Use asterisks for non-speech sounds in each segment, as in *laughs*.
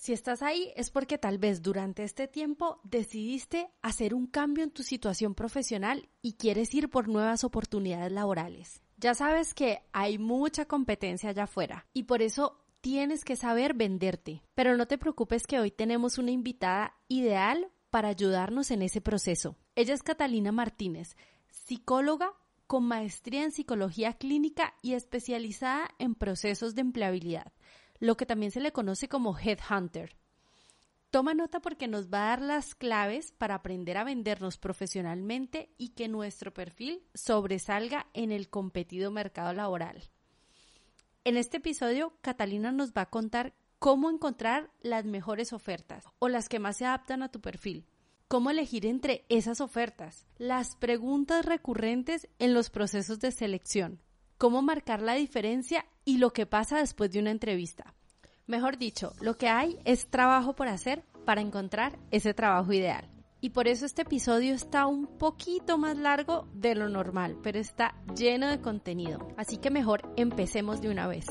Si estás ahí es porque tal vez durante este tiempo decidiste hacer un cambio en tu situación profesional y quieres ir por nuevas oportunidades laborales. Ya sabes que hay mucha competencia allá afuera y por eso tienes que saber venderte. Pero no te preocupes que hoy tenemos una invitada ideal para ayudarnos en ese proceso. Ella es Catalina Martínez, psicóloga con maestría en psicología clínica y especializada en procesos de empleabilidad lo que también se le conoce como headhunter. Toma nota porque nos va a dar las claves para aprender a vendernos profesionalmente y que nuestro perfil sobresalga en el competido mercado laboral. En este episodio, Catalina nos va a contar cómo encontrar las mejores ofertas o las que más se adaptan a tu perfil, cómo elegir entre esas ofertas, las preguntas recurrentes en los procesos de selección, cómo marcar la diferencia y lo que pasa después de una entrevista. Mejor dicho, lo que hay es trabajo por hacer para encontrar ese trabajo ideal. Y por eso este episodio está un poquito más largo de lo normal, pero está lleno de contenido. Así que mejor empecemos de una vez.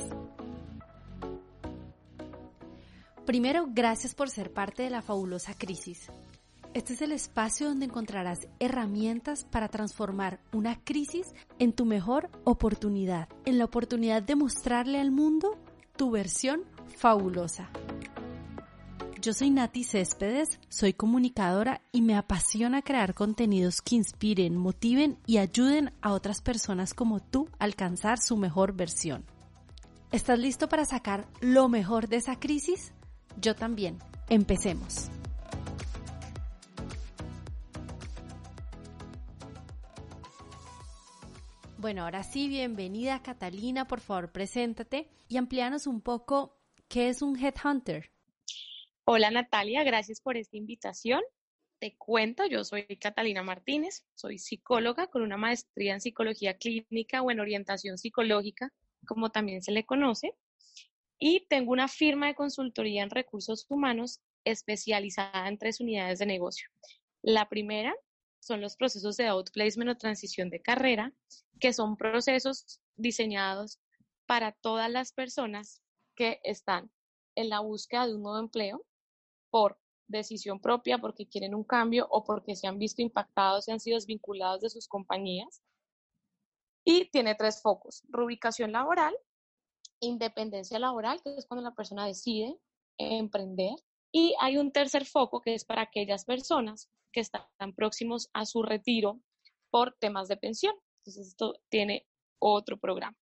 Primero, gracias por ser parte de la fabulosa crisis. Este es el espacio donde encontrarás herramientas para transformar una crisis en tu mejor oportunidad, en la oportunidad de mostrarle al mundo tu versión fabulosa. Yo soy Nati Céspedes, soy comunicadora y me apasiona crear contenidos que inspiren, motiven y ayuden a otras personas como tú a alcanzar su mejor versión. ¿Estás listo para sacar lo mejor de esa crisis? Yo también. Empecemos. Bueno, ahora sí, bienvenida Catalina, por favor, preséntate y amplíanos un poco qué es un headhunter. Hola Natalia, gracias por esta invitación. Te cuento, yo soy Catalina Martínez, soy psicóloga con una maestría en psicología clínica o en orientación psicológica, como también se le conoce, y tengo una firma de consultoría en recursos humanos especializada en tres unidades de negocio. La primera son los procesos de outplacement o transición de carrera, que son procesos diseñados para todas las personas que están en la búsqueda de un nuevo empleo por decisión propia, porque quieren un cambio o porque se han visto impactados y han sido desvinculados de sus compañías. Y tiene tres focos, rubricación laboral, independencia laboral, que es cuando la persona decide emprender, y hay un tercer foco que es para aquellas personas que están próximos a su retiro por temas de pensión. Entonces, esto tiene otro programa.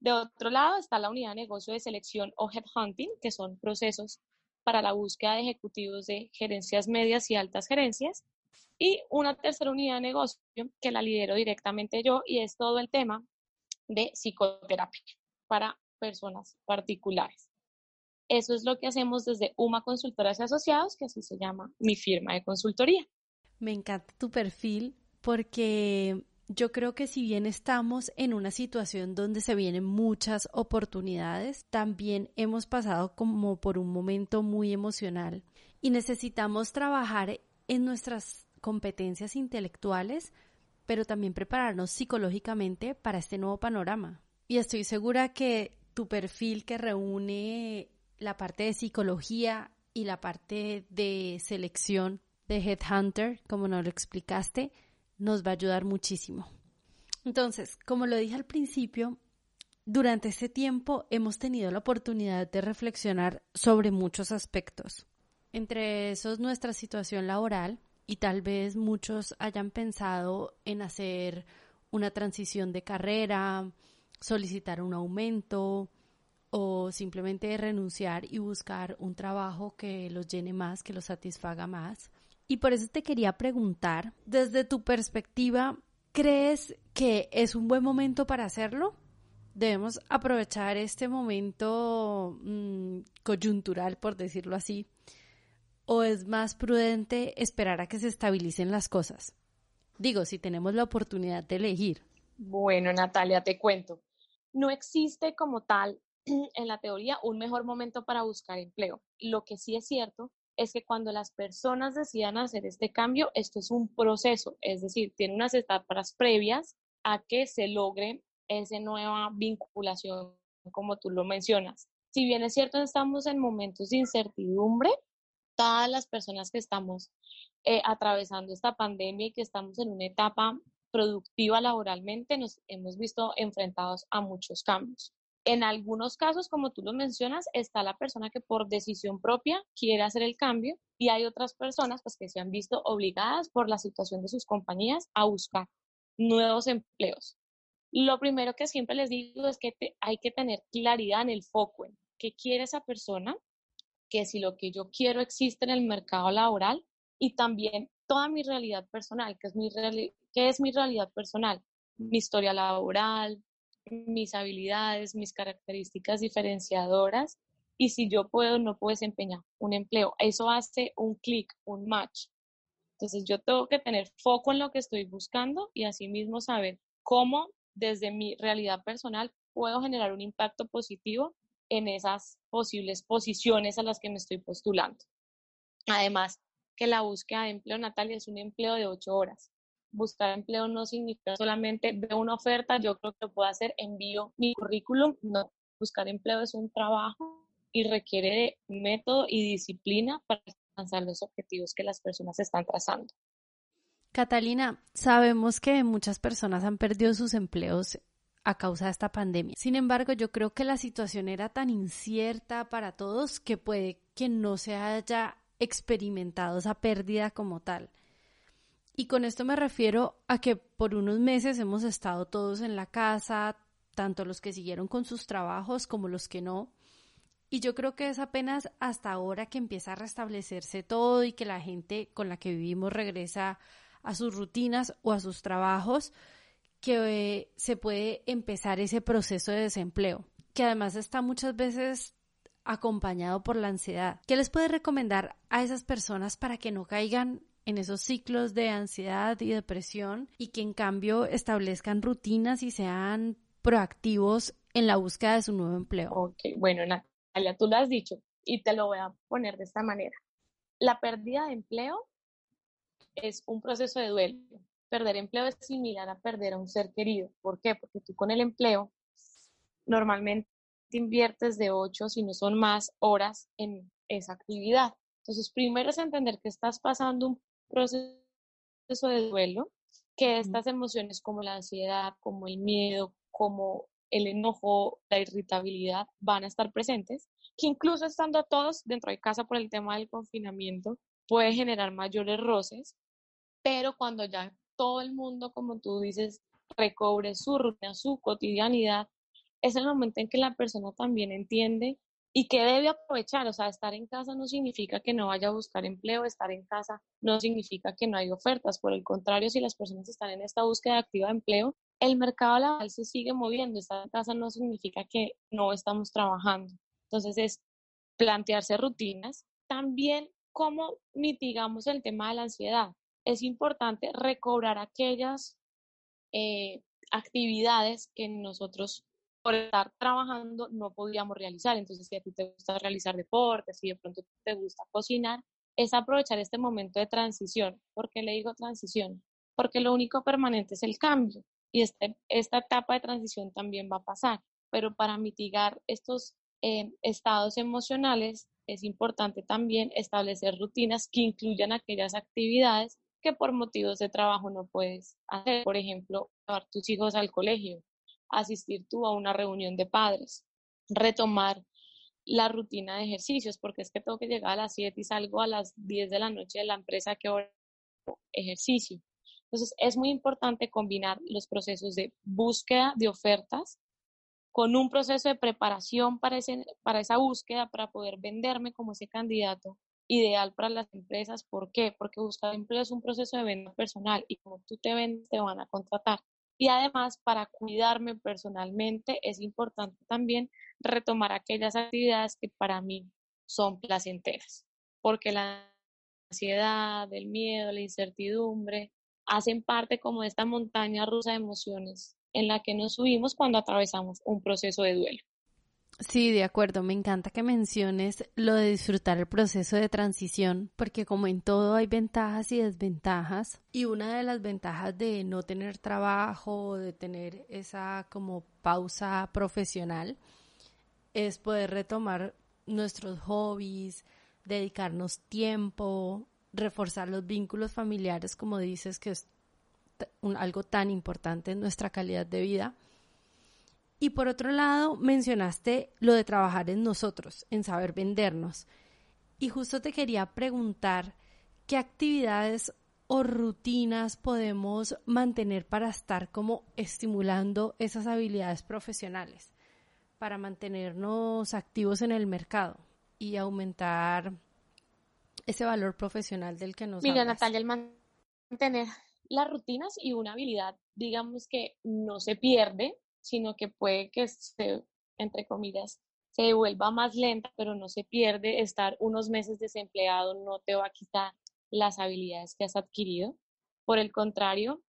De otro lado está la unidad de negocio de selección o headhunting, que son procesos para la búsqueda de ejecutivos de gerencias medias y altas gerencias. Y una tercera unidad de negocio que la lidero directamente yo y es todo el tema de psicoterapia para personas particulares. Eso es lo que hacemos desde UMA Consultoras y Asociados, que así se llama mi firma de consultoría. Me encanta tu perfil porque yo creo que si bien estamos en una situación donde se vienen muchas oportunidades, también hemos pasado como por un momento muy emocional y necesitamos trabajar en nuestras competencias intelectuales, pero también prepararnos psicológicamente para este nuevo panorama. Y estoy segura que tu perfil que reúne la parte de psicología y la parte de selección de Headhunter, como nos lo explicaste, nos va a ayudar muchísimo. Entonces, como lo dije al principio, durante este tiempo hemos tenido la oportunidad de reflexionar sobre muchos aspectos. Entre esos, nuestra situación laboral y tal vez muchos hayan pensado en hacer una transición de carrera, solicitar un aumento o simplemente renunciar y buscar un trabajo que los llene más, que los satisfaga más. Y por eso te quería preguntar, desde tu perspectiva, ¿crees que es un buen momento para hacerlo? Debemos aprovechar este momento mm, coyuntural, por decirlo así, o es más prudente esperar a que se estabilicen las cosas? Digo, si tenemos la oportunidad de elegir. Bueno, Natalia, te cuento. No existe como tal *clears throat* en la teoría un mejor momento para buscar empleo. Lo que sí es cierto es que cuando las personas decidan hacer este cambio, esto es un proceso, es decir, tiene unas etapas previas a que se logre esa nueva vinculación, como tú lo mencionas. Si bien es cierto, estamos en momentos de incertidumbre, todas las personas que estamos eh, atravesando esta pandemia y que estamos en una etapa productiva laboralmente, nos hemos visto enfrentados a muchos cambios. En algunos casos, como tú lo mencionas, está la persona que por decisión propia quiere hacer el cambio y hay otras personas pues, que se han visto obligadas por la situación de sus compañías a buscar nuevos empleos. Lo primero que siempre les digo es que hay que tener claridad en el foco, en qué quiere esa persona, que si lo que yo quiero existe en el mercado laboral y también toda mi realidad personal, que es mi, qué es mi realidad personal, mi historia laboral, mis habilidades, mis características diferenciadoras y si yo puedo no puedo desempeñar un empleo. Eso hace un clic, un match. Entonces yo tengo que tener foco en lo que estoy buscando y asimismo saber cómo desde mi realidad personal puedo generar un impacto positivo en esas posibles posiciones a las que me estoy postulando. Además, que la búsqueda de empleo, Natalia, es un empleo de ocho horas buscar empleo no significa solamente veo una oferta, yo creo que lo puedo hacer, envío mi currículum. No, buscar empleo es un trabajo y requiere de método y disciplina para alcanzar los objetivos que las personas están trazando. Catalina, sabemos que muchas personas han perdido sus empleos a causa de esta pandemia. Sin embargo, yo creo que la situación era tan incierta para todos que puede que no se haya experimentado esa pérdida como tal. Y con esto me refiero a que por unos meses hemos estado todos en la casa, tanto los que siguieron con sus trabajos como los que no. Y yo creo que es apenas hasta ahora que empieza a restablecerse todo y que la gente con la que vivimos regresa a sus rutinas o a sus trabajos, que eh, se puede empezar ese proceso de desempleo, que además está muchas veces acompañado por la ansiedad. ¿Qué les puede recomendar a esas personas para que no caigan en esos ciclos de ansiedad y depresión y que en cambio establezcan rutinas y sean proactivos en la búsqueda de su nuevo empleo. Ok, bueno, Natalia, tú lo has dicho y te lo voy a poner de esta manera. La pérdida de empleo es un proceso de duelo. Perder empleo es similar a perder a un ser querido. ¿Por qué? Porque tú con el empleo normalmente inviertes de ocho, si no son más, horas en esa actividad. Entonces, primero es entender que estás pasando un proceso de duelo, que estas emociones como la ansiedad, como el miedo, como el enojo, la irritabilidad van a estar presentes, que incluso estando todos dentro de casa por el tema del confinamiento puede generar mayores roces, pero cuando ya todo el mundo, como tú dices, recobre su rutina, su cotidianidad, es el momento en que la persona también entiende y que debe aprovechar. O sea, estar en casa no significa que no vaya a buscar empleo, estar en casa no significa que no hay ofertas. Por el contrario, si las personas están en esta búsqueda activa de empleo, el mercado laboral se sigue moviendo. Estar en casa no significa que no estamos trabajando. Entonces, es plantearse rutinas. También, ¿cómo mitigamos el tema de la ansiedad? Es importante recobrar aquellas eh, actividades que nosotros por estar trabajando no podíamos realizar. Entonces, si a ti te gusta realizar deportes, si de pronto te gusta cocinar, es aprovechar este momento de transición. ¿Por qué le digo transición? Porque lo único permanente es el cambio y este, esta etapa de transición también va a pasar. Pero para mitigar estos eh, estados emocionales es importante también establecer rutinas que incluyan aquellas actividades que por motivos de trabajo no puedes hacer. Por ejemplo, llevar tus hijos al colegio, asistir tú a una reunión de padres, retomar la rutina de ejercicios, porque es que tengo que llegar a las 7 y salgo a las 10 de la noche de la empresa que hora ejercicio. Entonces, es muy importante combinar los procesos de búsqueda de ofertas con un proceso de preparación para, para esa búsqueda, para poder venderme como ese candidato ideal para las empresas. ¿Por qué? Porque buscar empleo es un proceso de venta personal y como tú te vendes, te van a contratar. Y además, para cuidarme personalmente, es importante también retomar aquellas actividades que para mí son placenteras, porque la ansiedad, el miedo, la incertidumbre hacen parte como de esta montaña rusa de emociones en la que nos subimos cuando atravesamos un proceso de duelo. Sí, de acuerdo. Me encanta que menciones lo de disfrutar el proceso de transición, porque como en todo hay ventajas y desventajas. Y una de las ventajas de no tener trabajo, de tener esa como pausa profesional, es poder retomar nuestros hobbies, dedicarnos tiempo, reforzar los vínculos familiares, como dices, que es algo tan importante en nuestra calidad de vida y por otro lado, mencionaste lo de trabajar en nosotros, en saber vendernos. Y justo te quería preguntar qué actividades o rutinas podemos mantener para estar como estimulando esas habilidades profesionales, para mantenernos activos en el mercado y aumentar ese valor profesional del que nos Mira, Natalia, el mantener las rutinas y una habilidad, digamos que no se pierde, sino que puede que se, entre comillas, se vuelva más lenta, pero no se pierde. Estar unos meses desempleado no te va a quitar las habilidades que has adquirido. Por el contrario,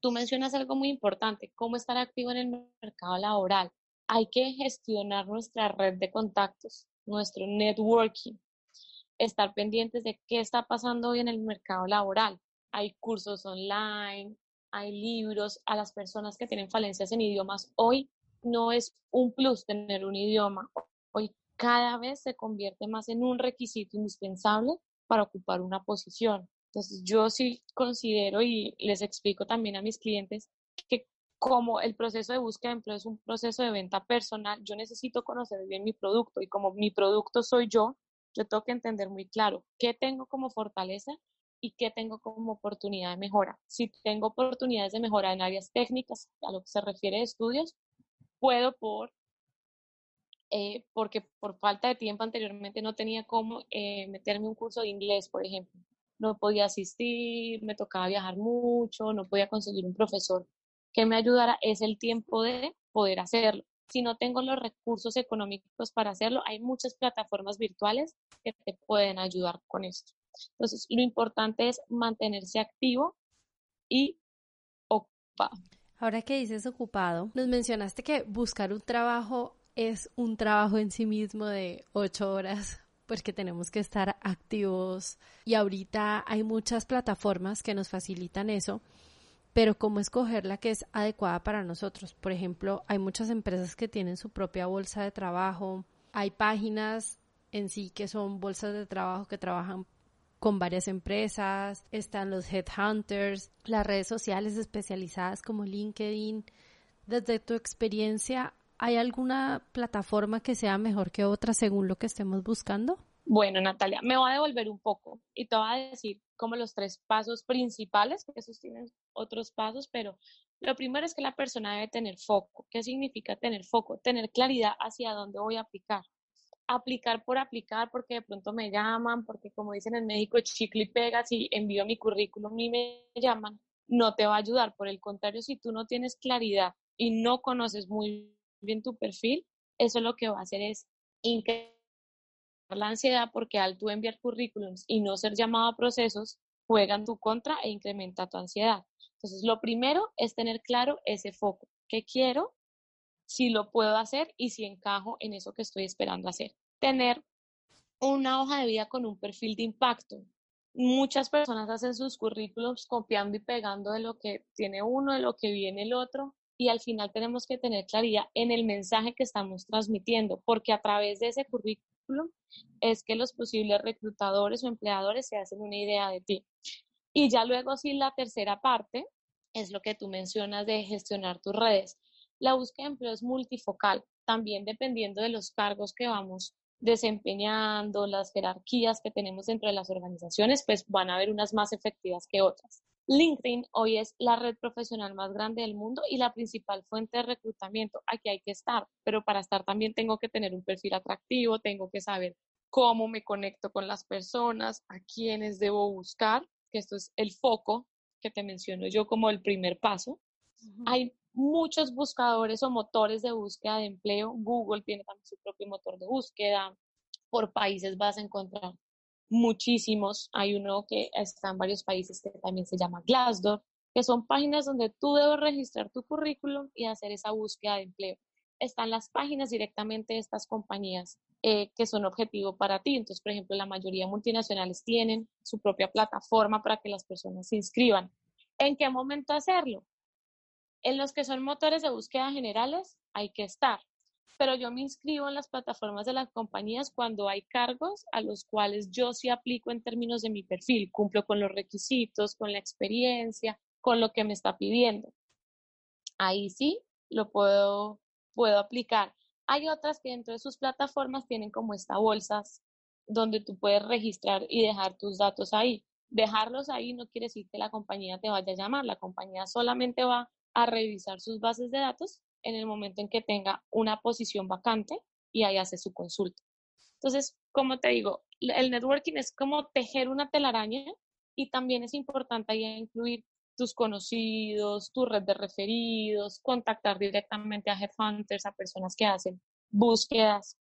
tú mencionas algo muy importante, cómo estar activo en el mercado laboral. Hay que gestionar nuestra red de contactos, nuestro networking, estar pendientes de qué está pasando hoy en el mercado laboral. Hay cursos online, hay libros a las personas que tienen falencias en idiomas. Hoy no es un plus tener un idioma. Hoy cada vez se convierte más en un requisito indispensable para ocupar una posición. Entonces yo sí considero y les explico también a mis clientes que como el proceso de búsqueda de empleo es un proceso de venta personal, yo necesito conocer bien mi producto y como mi producto soy yo, yo tengo que entender muy claro qué tengo como fortaleza y qué tengo como oportunidad de mejora. Si tengo oportunidades de mejora en áreas técnicas, a lo que se refiere a estudios, puedo por, eh, porque por falta de tiempo anteriormente no tenía cómo eh, meterme un curso de inglés, por ejemplo. No podía asistir, me tocaba viajar mucho, no podía conseguir un profesor que me ayudara. Es el tiempo de poder hacerlo. Si no tengo los recursos económicos para hacerlo, hay muchas plataformas virtuales que te pueden ayudar con esto. Entonces, lo importante es mantenerse activo y ocupado. Ahora que dices ocupado, nos mencionaste que buscar un trabajo es un trabajo en sí mismo de ocho horas porque tenemos que estar activos y ahorita hay muchas plataformas que nos facilitan eso, pero cómo escoger la que es adecuada para nosotros. Por ejemplo, hay muchas empresas que tienen su propia bolsa de trabajo, hay páginas en sí que son bolsas de trabajo que trabajan con varias empresas, están los headhunters, las redes sociales especializadas como LinkedIn. Desde tu experiencia, ¿hay alguna plataforma que sea mejor que otra según lo que estemos buscando? Bueno, Natalia, me voy a devolver un poco y te voy a decir como los tres pasos principales, porque esos tienen otros pasos, pero lo primero es que la persona debe tener foco. ¿Qué significa tener foco? Tener claridad hacia dónde voy a aplicar aplicar por aplicar porque de pronto me llaman, porque como dicen en México, chicle y pega, si envío mi currículum y me llaman, no te va a ayudar. Por el contrario, si tú no tienes claridad y no conoces muy bien tu perfil, eso lo que va a hacer es incrementar la ansiedad porque al tú enviar currículums y no ser llamado a procesos, juegan tu contra e incrementa tu ansiedad. Entonces, lo primero es tener claro ese foco. ¿Qué quiero? Si lo puedo hacer y si encajo en eso que estoy esperando hacer. Tener una hoja de vida con un perfil de impacto. Muchas personas hacen sus currículos copiando y pegando de lo que tiene uno, de lo que viene el otro, y al final tenemos que tener claridad en el mensaje que estamos transmitiendo, porque a través de ese currículum es que los posibles reclutadores o empleadores se hacen una idea de ti. Y ya luego sí la tercera parte es lo que tú mencionas de gestionar tus redes. La búsqueda de empleo es multifocal, también dependiendo de los cargos que vamos desempeñando, las jerarquías que tenemos dentro de las organizaciones, pues van a haber unas más efectivas que otras. LinkedIn hoy es la red profesional más grande del mundo y la principal fuente de reclutamiento. Aquí hay que estar, pero para estar también tengo que tener un perfil atractivo, tengo que saber cómo me conecto con las personas, a quiénes debo buscar, que esto es el foco que te menciono yo como el primer paso. Hay muchos buscadores o motores de búsqueda de empleo. Google tiene también su propio motor de búsqueda. Por países vas a encontrar muchísimos. Hay uno que está en varios países que también se llama Glassdoor, que son páginas donde tú debes registrar tu currículum y hacer esa búsqueda de empleo. Están las páginas directamente de estas compañías eh, que son objetivo para ti. Entonces, por ejemplo, la mayoría multinacionales tienen su propia plataforma para que las personas se inscriban. ¿En qué momento hacerlo? En los que son motores de búsqueda generales hay que estar pero yo me inscribo en las plataformas de las compañías cuando hay cargos a los cuales yo sí aplico en términos de mi perfil, cumplo con los requisitos, con la experiencia, con lo que me está pidiendo. Ahí sí lo puedo, puedo aplicar. Hay otras que dentro de sus plataformas tienen como esta bolsas donde tú puedes registrar y dejar tus datos ahí. Dejarlos ahí no quiere decir que la compañía te vaya a llamar, la compañía solamente va a revisar sus bases de datos en el momento en que tenga una posición vacante y ahí hace su consulta. Entonces, como te digo, el networking es como tejer una telaraña y también es importante ahí incluir tus conocidos, tu red de referidos, contactar directamente a headhunters, a personas que hacen búsquedas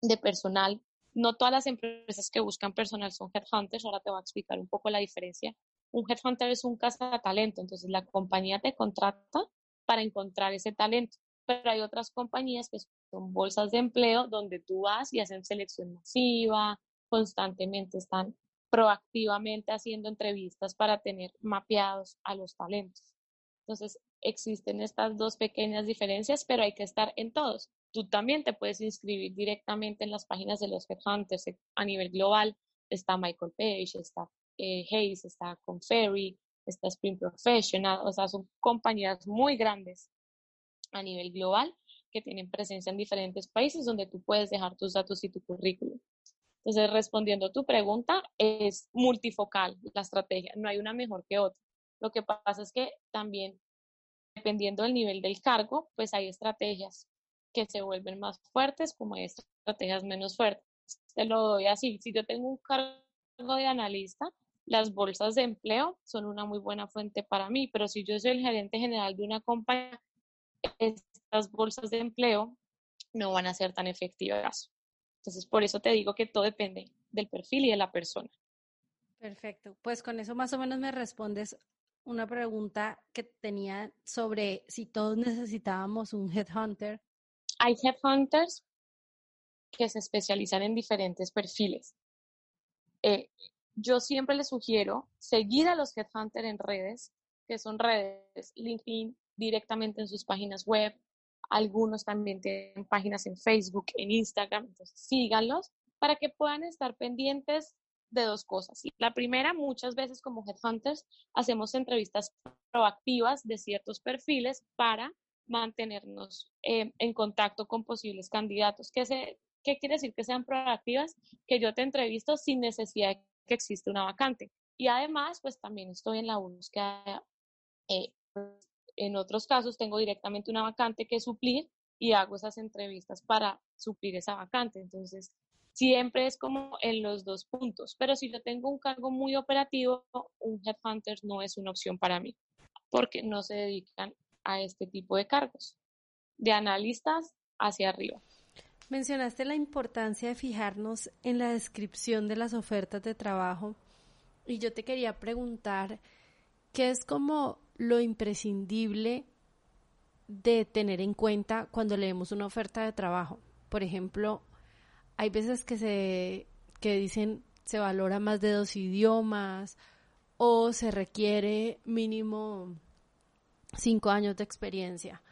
de personal. No todas las empresas que buscan personal son headhunters, ahora te voy a explicar un poco la diferencia. Un headhunter es un talento, entonces la compañía te contrata para encontrar ese talento. Pero hay otras compañías que son bolsas de empleo donde tú vas y hacen selección masiva, constantemente están proactivamente haciendo entrevistas para tener mapeados a los talentos. Entonces, existen estas dos pequeñas diferencias, pero hay que estar en todos. Tú también te puedes inscribir directamente en las páginas de los headhunters a nivel global. Está Michael Page, está eh, Hayes, está Conferry, está Spring Professional, o sea, son compañías muy grandes a nivel global que tienen presencia en diferentes países donde tú puedes dejar tus datos y tu currículum. Entonces, respondiendo a tu pregunta, es multifocal la estrategia, no hay una mejor que otra. Lo que pasa es que también, dependiendo del nivel del cargo, pues hay estrategias que se vuelven más fuertes como hay estrategias menos fuertes. Te lo doy así, si yo tengo un cargo de analista, las bolsas de empleo son una muy buena fuente para mí, pero si yo soy el gerente general de una compañía, estas bolsas de empleo no van a ser tan efectivas. Entonces, por eso te digo que todo depende del perfil y de la persona. Perfecto. Pues con eso más o menos me respondes una pregunta que tenía sobre si todos necesitábamos un headhunter. Hay headhunters que se especializan en diferentes perfiles. Eh, yo siempre les sugiero seguir a los headhunters en redes, que son redes LinkedIn directamente en sus páginas web. Algunos también tienen páginas en Facebook, en Instagram, entonces síganlos para que puedan estar pendientes de dos cosas. La primera, muchas veces como headhunters hacemos entrevistas proactivas de ciertos perfiles para mantenernos eh, en contacto con posibles candidatos. ¿Qué, se, ¿Qué quiere decir que sean proactivas? Que yo te entrevisto sin necesidad de que existe una vacante. Y además, pues también estoy en la búsqueda, eh, en otros casos tengo directamente una vacante que suplir y hago esas entrevistas para suplir esa vacante. Entonces, siempre es como en los dos puntos. Pero si yo tengo un cargo muy operativo, un headhunter no es una opción para mí, porque no se dedican a este tipo de cargos, de analistas hacia arriba. Mencionaste la importancia de fijarnos en la descripción de las ofertas de trabajo y yo te quería preguntar qué es como lo imprescindible de tener en cuenta cuando leemos una oferta de trabajo? Por ejemplo, hay veces que se que dicen se valora más de dos idiomas o se requiere mínimo cinco años de experiencia.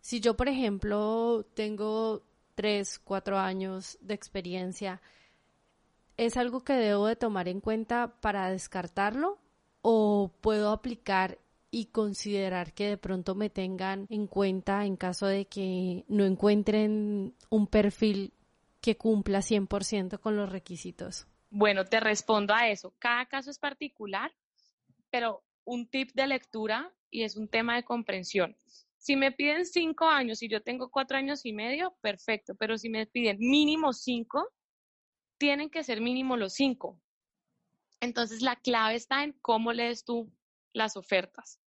Si yo, por ejemplo, tengo tres, cuatro años de experiencia, ¿es algo que debo de tomar en cuenta para descartarlo? ¿O puedo aplicar y considerar que de pronto me tengan en cuenta en caso de que no encuentren un perfil que cumpla 100% con los requisitos? Bueno, te respondo a eso. Cada caso es particular, pero un tip de lectura y es un tema de comprensión. Si me piden cinco años y yo tengo cuatro años y medio, perfecto, pero si me piden mínimo cinco, tienen que ser mínimo los cinco. Entonces la clave está en cómo lees tú las ofertas.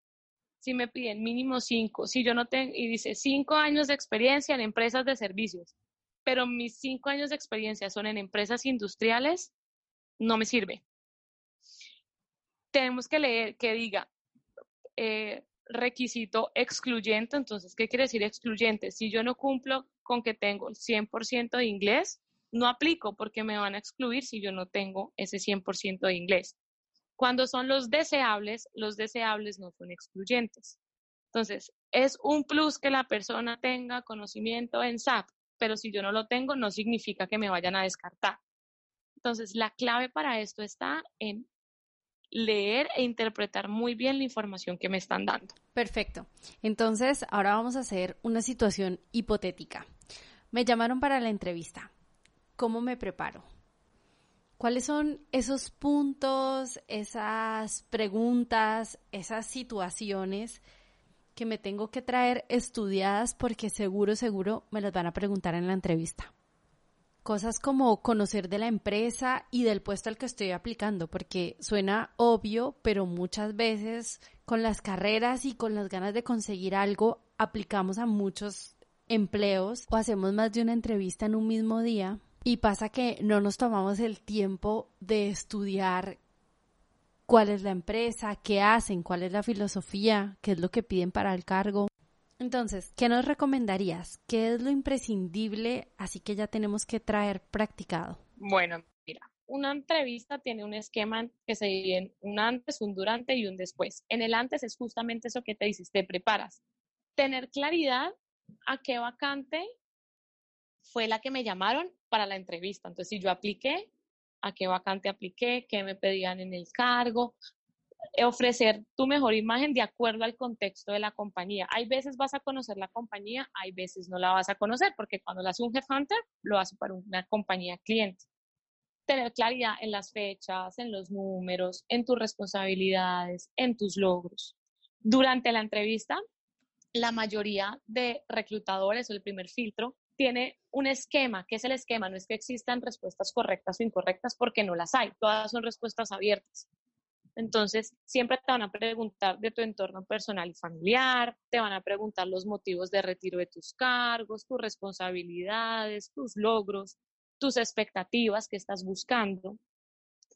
Si me piden mínimo cinco, si yo no tengo, y dice cinco años de experiencia en empresas de servicios, pero mis cinco años de experiencia son en empresas industriales, no me sirve. Tenemos que leer que diga eh, requisito excluyente, entonces, ¿qué quiere decir excluyente? Si yo no cumplo con que tengo el 100% de inglés, no aplico porque me van a excluir si yo no tengo ese 100% de inglés. Cuando son los deseables, los deseables no son excluyentes. Entonces, es un plus que la persona tenga conocimiento en SAP, pero si yo no lo tengo, no significa que me vayan a descartar. Entonces, la clave para esto está en leer e interpretar muy bien la información que me están dando. Perfecto. Entonces, ahora vamos a hacer una situación hipotética. Me llamaron para la entrevista. ¿Cómo me preparo? ¿Cuáles son esos puntos, esas preguntas, esas situaciones que me tengo que traer estudiadas porque seguro, seguro me las van a preguntar en la entrevista? Cosas como conocer de la empresa y del puesto al que estoy aplicando, porque suena obvio, pero muchas veces con las carreras y con las ganas de conseguir algo, aplicamos a muchos empleos o hacemos más de una entrevista en un mismo día y pasa que no nos tomamos el tiempo de estudiar cuál es la empresa, qué hacen, cuál es la filosofía, qué es lo que piden para el cargo. Entonces, ¿qué nos recomendarías? ¿Qué es lo imprescindible? Así que ya tenemos que traer practicado. Bueno, mira, una entrevista tiene un esquema que se divide en un antes, un durante y un después. En el antes es justamente eso que te dices, te preparas. Tener claridad a qué vacante fue la que me llamaron para la entrevista. Entonces, si yo apliqué, a qué vacante apliqué, qué me pedían en el cargo, ofrecer tu mejor imagen de acuerdo al contexto de la compañía. Hay veces vas a conocer la compañía, hay veces no la vas a conocer, porque cuando la hace un headhunter, lo hace para una compañía cliente. Tener claridad en las fechas, en los números, en tus responsabilidades, en tus logros. Durante la entrevista, la mayoría de reclutadores o el primer filtro tiene un esquema. ¿Qué es el esquema? No es que existan respuestas correctas o incorrectas porque no las hay. Todas son respuestas abiertas. Entonces, siempre te van a preguntar de tu entorno personal y familiar, te van a preguntar los motivos de retiro de tus cargos, tus responsabilidades, tus logros, tus expectativas que estás buscando.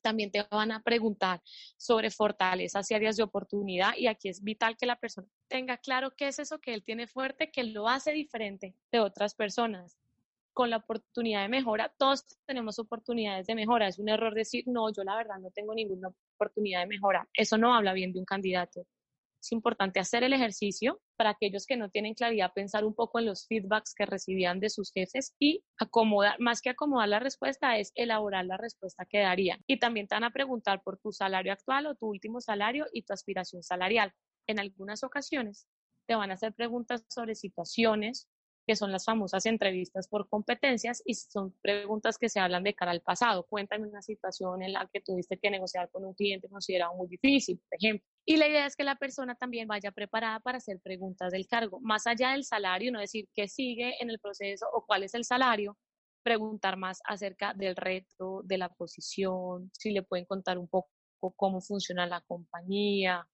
También te van a preguntar sobre fortalezas y áreas de oportunidad y aquí es vital que la persona tenga claro qué es eso que él tiene fuerte, que lo hace diferente de otras personas con la oportunidad de mejora, todos tenemos oportunidades de mejora. Es un error decir, no, yo la verdad no tengo ninguna oportunidad de mejora. Eso no habla bien de un candidato. Es importante hacer el ejercicio para aquellos que no tienen claridad, pensar un poco en los feedbacks que recibían de sus jefes y acomodar, más que acomodar la respuesta, es elaborar la respuesta que darían. Y también te van a preguntar por tu salario actual o tu último salario y tu aspiración salarial. En algunas ocasiones te van a hacer preguntas sobre situaciones que son las famosas entrevistas por competencias y son preguntas que se hablan de cara al pasado. Cuéntame una situación en la que tuviste que negociar con un cliente considerado muy difícil, por ejemplo. Y la idea es que la persona también vaya preparada para hacer preguntas del cargo, más allá del salario, no decir qué sigue en el proceso o cuál es el salario, preguntar más acerca del reto, de la posición, si le pueden contar un poco cómo funciona la compañía,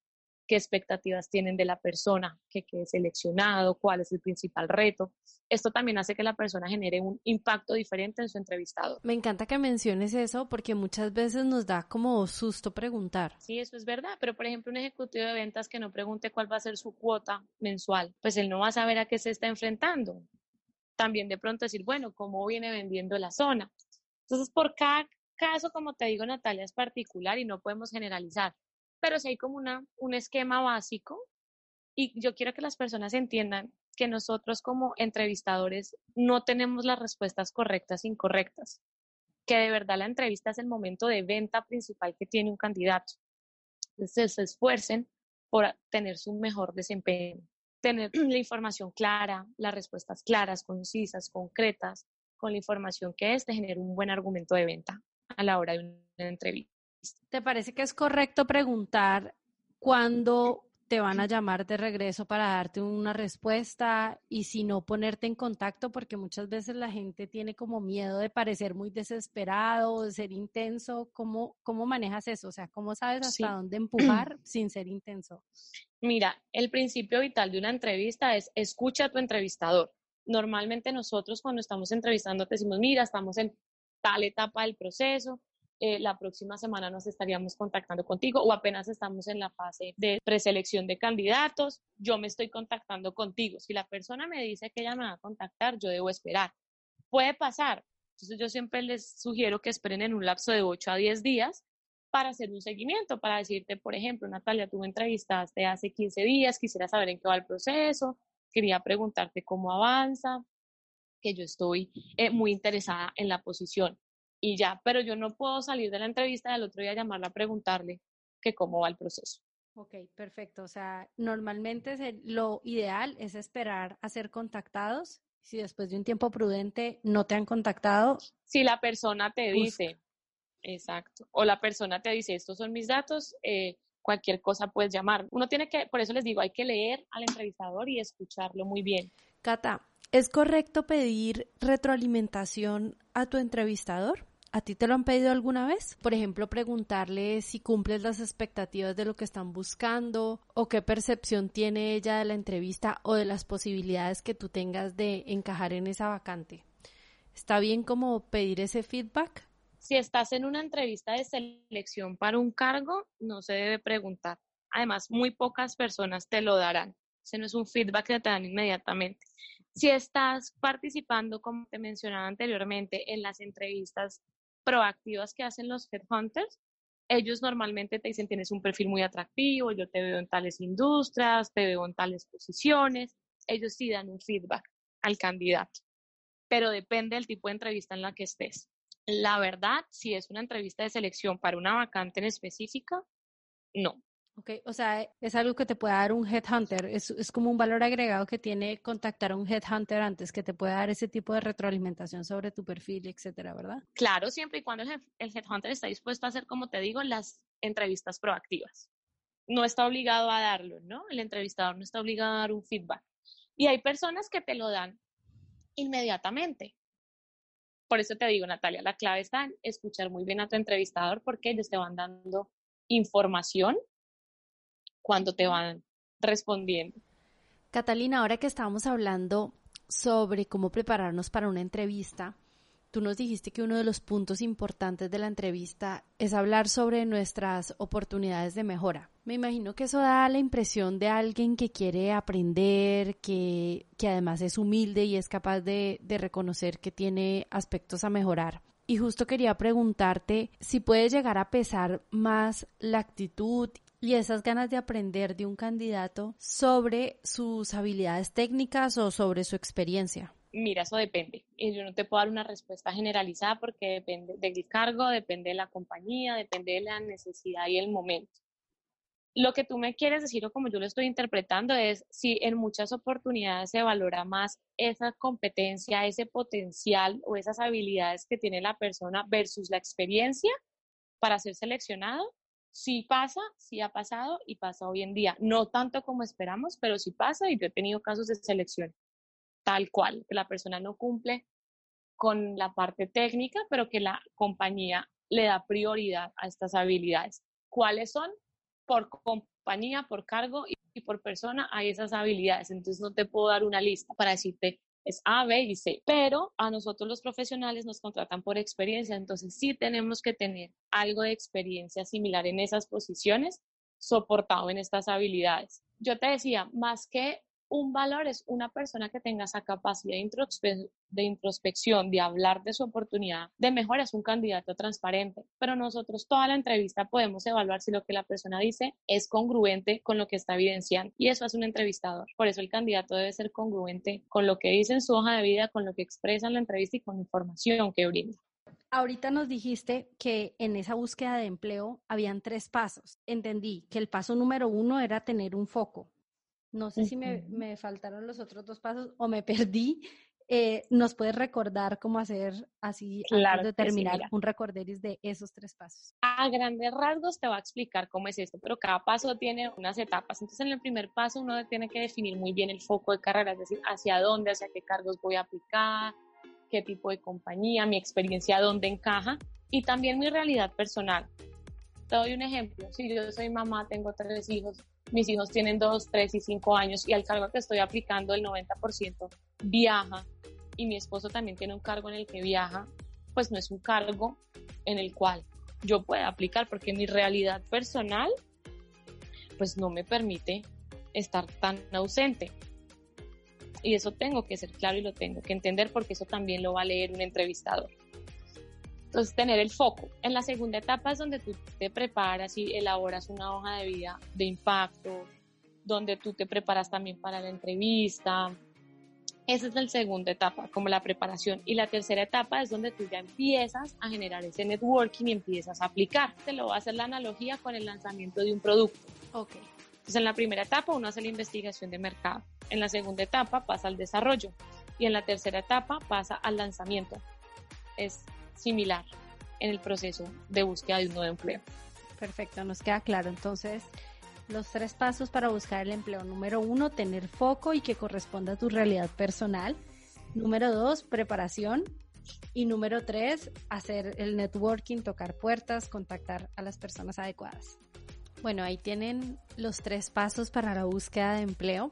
qué expectativas tienen de la persona que quede seleccionado, cuál es el principal reto. Esto también hace que la persona genere un impacto diferente en su entrevistado. Me encanta que menciones eso porque muchas veces nos da como susto preguntar. Sí, eso es verdad, pero por ejemplo un ejecutivo de ventas que no pregunte cuál va a ser su cuota mensual, pues él no va a saber a qué se está enfrentando. También de pronto decir, bueno, ¿cómo viene vendiendo la zona? Entonces, por cada caso, como te digo, Natalia, es particular y no podemos generalizar pero sí hay como una, un esquema básico y yo quiero que las personas entiendan que nosotros como entrevistadores no tenemos las respuestas correctas e incorrectas, que de verdad la entrevista es el momento de venta principal que tiene un candidato. Entonces se esfuercen por tener su mejor desempeño, tener *clears throat* la información clara, las respuestas claras, concisas, concretas, con la información que es de generar un buen argumento de venta a la hora de una entrevista. ¿Te parece que es correcto preguntar cuándo te van a llamar de regreso para darte una respuesta y si no ponerte en contacto porque muchas veces la gente tiene como miedo de parecer muy desesperado, de ser intenso. ¿Cómo, cómo manejas eso? O sea, ¿cómo sabes hasta dónde *clears throat* empujar sin ser intenso? Mira, el principio vital de una entrevista es escucha a tu entrevistador. Normalmente nosotros cuando estamos entrevistando te decimos, mira, estamos en tal etapa del proceso, eh, la próxima semana nos estaríamos contactando contigo o apenas estamos en la fase de preselección de candidatos, yo me estoy contactando contigo. Si la persona me dice que ella me va a contactar, yo debo esperar. Puede pasar. Entonces yo siempre les sugiero que esperen en un lapso de 8 a 10 días para hacer un seguimiento, para decirte, por ejemplo, Natalia, tú me entrevistaste hace 15 días, quisiera saber en qué va el proceso, quería preguntarte cómo avanza, que yo estoy eh, muy interesada en la posición y ya, pero yo no puedo salir de la entrevista del otro día llamarla a preguntarle que cómo va el proceso. Ok, perfecto. O sea, normalmente lo ideal es esperar a ser contactados. Si después de un tiempo prudente no te han contactado. Si la persona te dice, exacto, o la persona te dice, estos son mis datos, eh, cualquier cosa puedes llamar. Uno tiene que, por eso les digo, hay que leer al entrevistador y escucharlo muy bien. Cata, ¿es correcto pedir retroalimentación a tu entrevistador? ¿A ti te lo han pedido alguna vez? Por ejemplo, preguntarle si cumples las expectativas de lo que están buscando o qué percepción tiene ella de la entrevista o de las posibilidades que tú tengas de encajar en esa vacante. ¿Está bien como pedir ese feedback? Si estás en una entrevista de selección para un cargo, no se debe preguntar. Además, muy pocas personas te lo darán. Ese no es un feedback que te dan inmediatamente. Si estás participando, como te mencionaba anteriormente, en las entrevistas proactivas que hacen los headhunters, ellos normalmente te dicen tienes un perfil muy atractivo, yo te veo en tales industrias, te veo en tales posiciones, ellos sí dan un feedback al candidato, pero depende del tipo de entrevista en la que estés. La verdad, si es una entrevista de selección para una vacante en específica, no. Ok, o sea, es algo que te puede dar un headhunter, es, es como un valor agregado que tiene contactar a un headhunter antes, que te puede dar ese tipo de retroalimentación sobre tu perfil, etcétera, ¿verdad? Claro, siempre y cuando el, el headhunter está dispuesto a hacer, como te digo, las entrevistas proactivas. No está obligado a darlo, ¿no? El entrevistador no está obligado a dar un feedback. Y hay personas que te lo dan inmediatamente. Por eso te digo, Natalia, la clave está en escuchar muy bien a tu entrevistador porque ellos te van dando información cuando te van respondiendo. Catalina, ahora que estábamos hablando sobre cómo prepararnos para una entrevista, tú nos dijiste que uno de los puntos importantes de la entrevista es hablar sobre nuestras oportunidades de mejora. Me imagino que eso da la impresión de alguien que quiere aprender, que, que además es humilde y es capaz de, de reconocer que tiene aspectos a mejorar. Y justo quería preguntarte si puede llegar a pesar más la actitud y esas ganas de aprender de un candidato sobre sus habilidades técnicas o sobre su experiencia? Mira, eso depende. Yo no te puedo dar una respuesta generalizada porque depende del cargo, depende de la compañía, depende de la necesidad y el momento. Lo que tú me quieres decir o como yo lo estoy interpretando es si en muchas oportunidades se valora más esa competencia, ese potencial o esas habilidades que tiene la persona versus la experiencia para ser seleccionado Sí pasa, sí ha pasado y pasa hoy en día. No tanto como esperamos, pero sí pasa y yo he tenido casos de selección tal cual, que la persona no cumple con la parte técnica, pero que la compañía le da prioridad a estas habilidades. ¿Cuáles son? por compañía, por cargo y por persona hay esas habilidades. Entonces no te puedo dar una lista para decirte es A, B y C. Pero a nosotros los profesionales nos contratan por experiencia, entonces sí tenemos que tener algo de experiencia similar en esas posiciones, soportado en estas habilidades. Yo te decía, más que un valor es una persona que tenga esa capacidad de, introspección, de hablar de su oportunidad de mejora, es un candidato transparente. Pero nosotros toda la entrevista podemos evaluar si lo que la persona dice es congruente con lo que está evidenciando. Y eso es un entrevistador. Por eso el candidato debe ser congruente con lo que dice en su hoja de vida, con lo que expresa en la entrevista y con la información que brinda. Ahorita nos dijiste que en esa búsqueda de empleo habían tres pasos. Entendí que el paso número uno era tener un foco, no sé si me, faltaron los otros dos pasos o me perdí. Eh, ¿Nos puedes recordar cómo hacer así antes de terminar un recorderis de esos tres pasos? A grandes rasgos te voy a explicar cómo es esto, pero cada paso tiene unas etapas. Entonces, en el primer paso uno tiene que definir muy bien el foco de carrera, es decir, hacia dónde, hacia qué cargos voy a aplicar, qué tipo de compañía, mi experiencia, dónde encaja y también mi realidad personal. Te doy un ejemplo. Si yo soy mamá, tengo tres hijos, mis hijos tienen 2, 3 y 5 años y al cargo que estoy aplicando el 90% viaja y mi esposo también tiene un cargo en el que viaja, pues no es un cargo en el cual yo pueda aplicar porque mi realidad personal pues no me permite estar tan ausente. Y eso tengo que ser claro y lo tengo que entender porque eso también lo va a leer un entrevistador. Entonces, tener el foco. En la segunda etapa es donde tú te preparas y elaboras una hoja de vida de impacto, donde tú te preparas también para la entrevista. Esa es la segunda etapa, como la preparación. Y la tercera etapa es donde tú ya empiezas a generar ese networking y empiezas a aplicar. Te lo va a hacer la analogía con el lanzamiento de un producto. Ok. Entonces, en la primera etapa uno hace la investigación de mercado. En la segunda etapa pasa al desarrollo. Y en la tercera etapa pasa al lanzamiento. Es similar en el proceso de búsqueda de un nuevo empleo. Perfecto, nos queda claro. Entonces, los tres pasos para buscar el empleo. Número uno, tener foco y que corresponda a tu realidad personal. Número dos, preparación. Y número tres, hacer el networking, tocar puertas, contactar a las personas adecuadas. Bueno, ahí tienen los tres pasos para la búsqueda de empleo.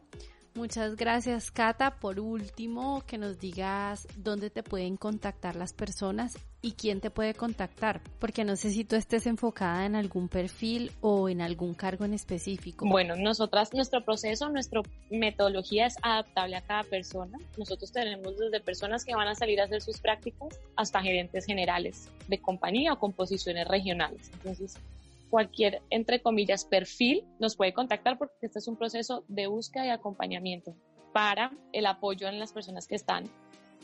Muchas gracias, Cata. Por último, que nos digas dónde te pueden contactar las personas y quién te puede contactar, porque no sé si tú estés enfocada en algún perfil o en algún cargo en específico. Bueno, nosotras, nuestro proceso, nuestra metodología es adaptable a cada persona. Nosotros tenemos desde personas que van a salir a hacer sus prácticas hasta gerentes generales de compañía o composiciones regionales. Entonces, cualquier, entre comillas, perfil nos puede contactar porque este es un proceso de búsqueda y acompañamiento para el apoyo en las personas que están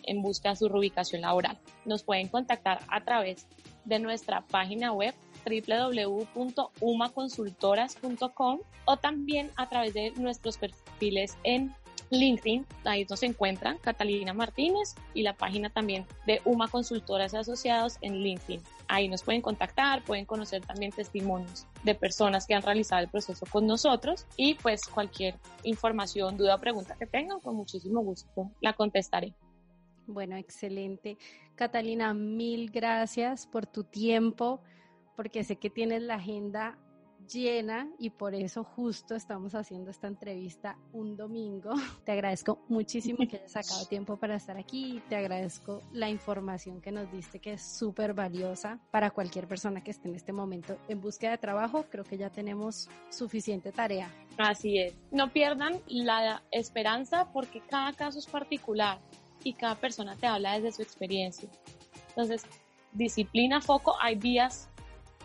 en busca de su reubicación laboral. Nos pueden contactar a través de nuestra página web www.umaconsultoras.com o también a través de nuestros perfiles en LinkedIn, ahí nos encuentran Catalina Martínez y la página también de UMA Consultoras Asociados en LinkedIn. Ahí nos pueden contactar, pueden conocer también testimonios de personas que han realizado el proceso con nosotros y pues cualquier información, duda o pregunta que tengan, con muchísimo gusto la contestaré. Bueno, excelente. Catalina, mil gracias por tu tiempo, porque sé que tienes la agenda llena y por eso justo estamos haciendo esta entrevista un domingo. *laughs* Te agradezco muchísimo que hayas sacado tiempo para estar aquí. Te agradezco la información que nos diste que es súper valiosa para cualquier persona que esté en este momento en búsqueda de trabajo. Creo que ya tenemos suficiente tarea. Así es. No pierdan la esperanza porque cada caso es particular y cada persona te habla desde su experiencia. Entonces, disciplina, foco, hay días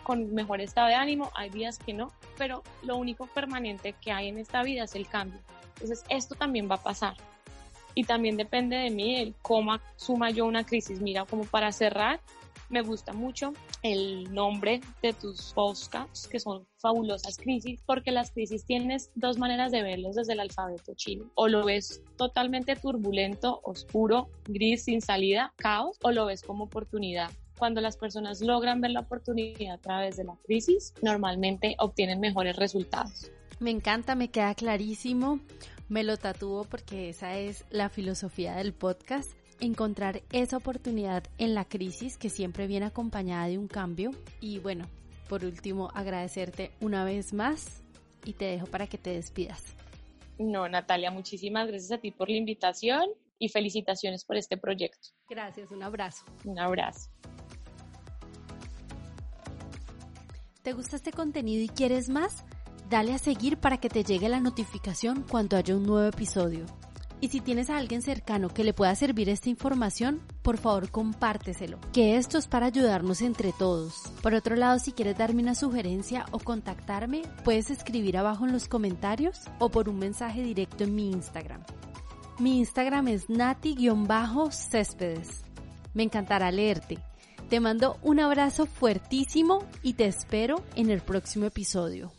con mejor estado de ánimo, hay días que no, pero lo único permanente que hay en esta vida es el cambio. Entonces, esto también va a pasar. Y también depende de mí el cómo suma yo una crisis. Mira, como para cerrar, me gusta mucho el nombre de tus podcasts, que son fabulosas crisis, porque las crisis tienes dos maneras de verlos desde el alfabeto chino. O lo ves totalmente turbulento, oscuro, gris, sin salida, caos, o lo ves como oportunidad cuando las personas logran ver la oportunidad a través de la crisis, normalmente obtienen mejores resultados. Me encanta, me queda clarísimo. Me lo tatúo porque esa es la filosofía del podcast. Encontrar esa oportunidad en la crisis que siempre viene acompañada de un cambio. Y bueno, por último, agradecerte una vez más y te dejo para que te despidas. No, Natalia, muchísimas gracias a ti por la invitación y felicitaciones por este proyecto. Gracias, un abrazo. Un abrazo. ¿Te gusta este contenido y quieres más? Dale a seguir para que te llegue la notificación cuando haya un nuevo episodio. Y si tienes a alguien cercano que le pueda servir esta información, por favor compárteselo, que esto es para ayudarnos entre todos. Por otro lado, si quieres darme una sugerencia o contactarme, puedes escribir abajo en los comentarios o por un mensaje directo en mi Instagram. Mi Instagram es nati-céspedes. Me encantará leerte. Te mando un abrazo fuertísimo y te espero en el próximo episodio.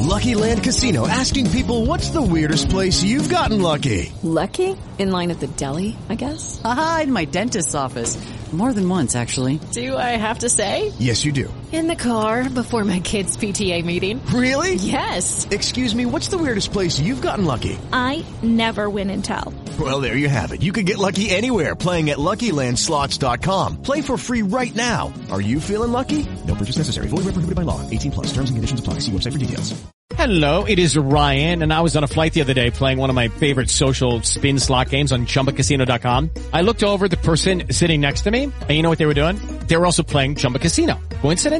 Lucky Land Casino asking people what's the weirdest place you've gotten lucky? Lucky? In line at the deli, I guess? Aha, in my dentist's office. More than once, actually. Do I have to say? Yes, you do. In the car before my kids' PTA meeting. Really? Yes. Excuse me, what's the weirdest place you've gotten lucky? I never win and tell. Well, there you have it. You can get lucky anywhere playing at LuckyLandSlots.com. Play for free right now. Are you feeling lucky? No purchase necessary. Void where prohibited by law. 18 plus. Terms and conditions apply. See website for details. Hello, it is Ryan, and I was on a flight the other day playing one of my favorite social spin slot games on ChumbaCasino.com. I looked over at the person sitting next to me, and you know what they were doing? They were also playing Chumba Casino. Coincidence?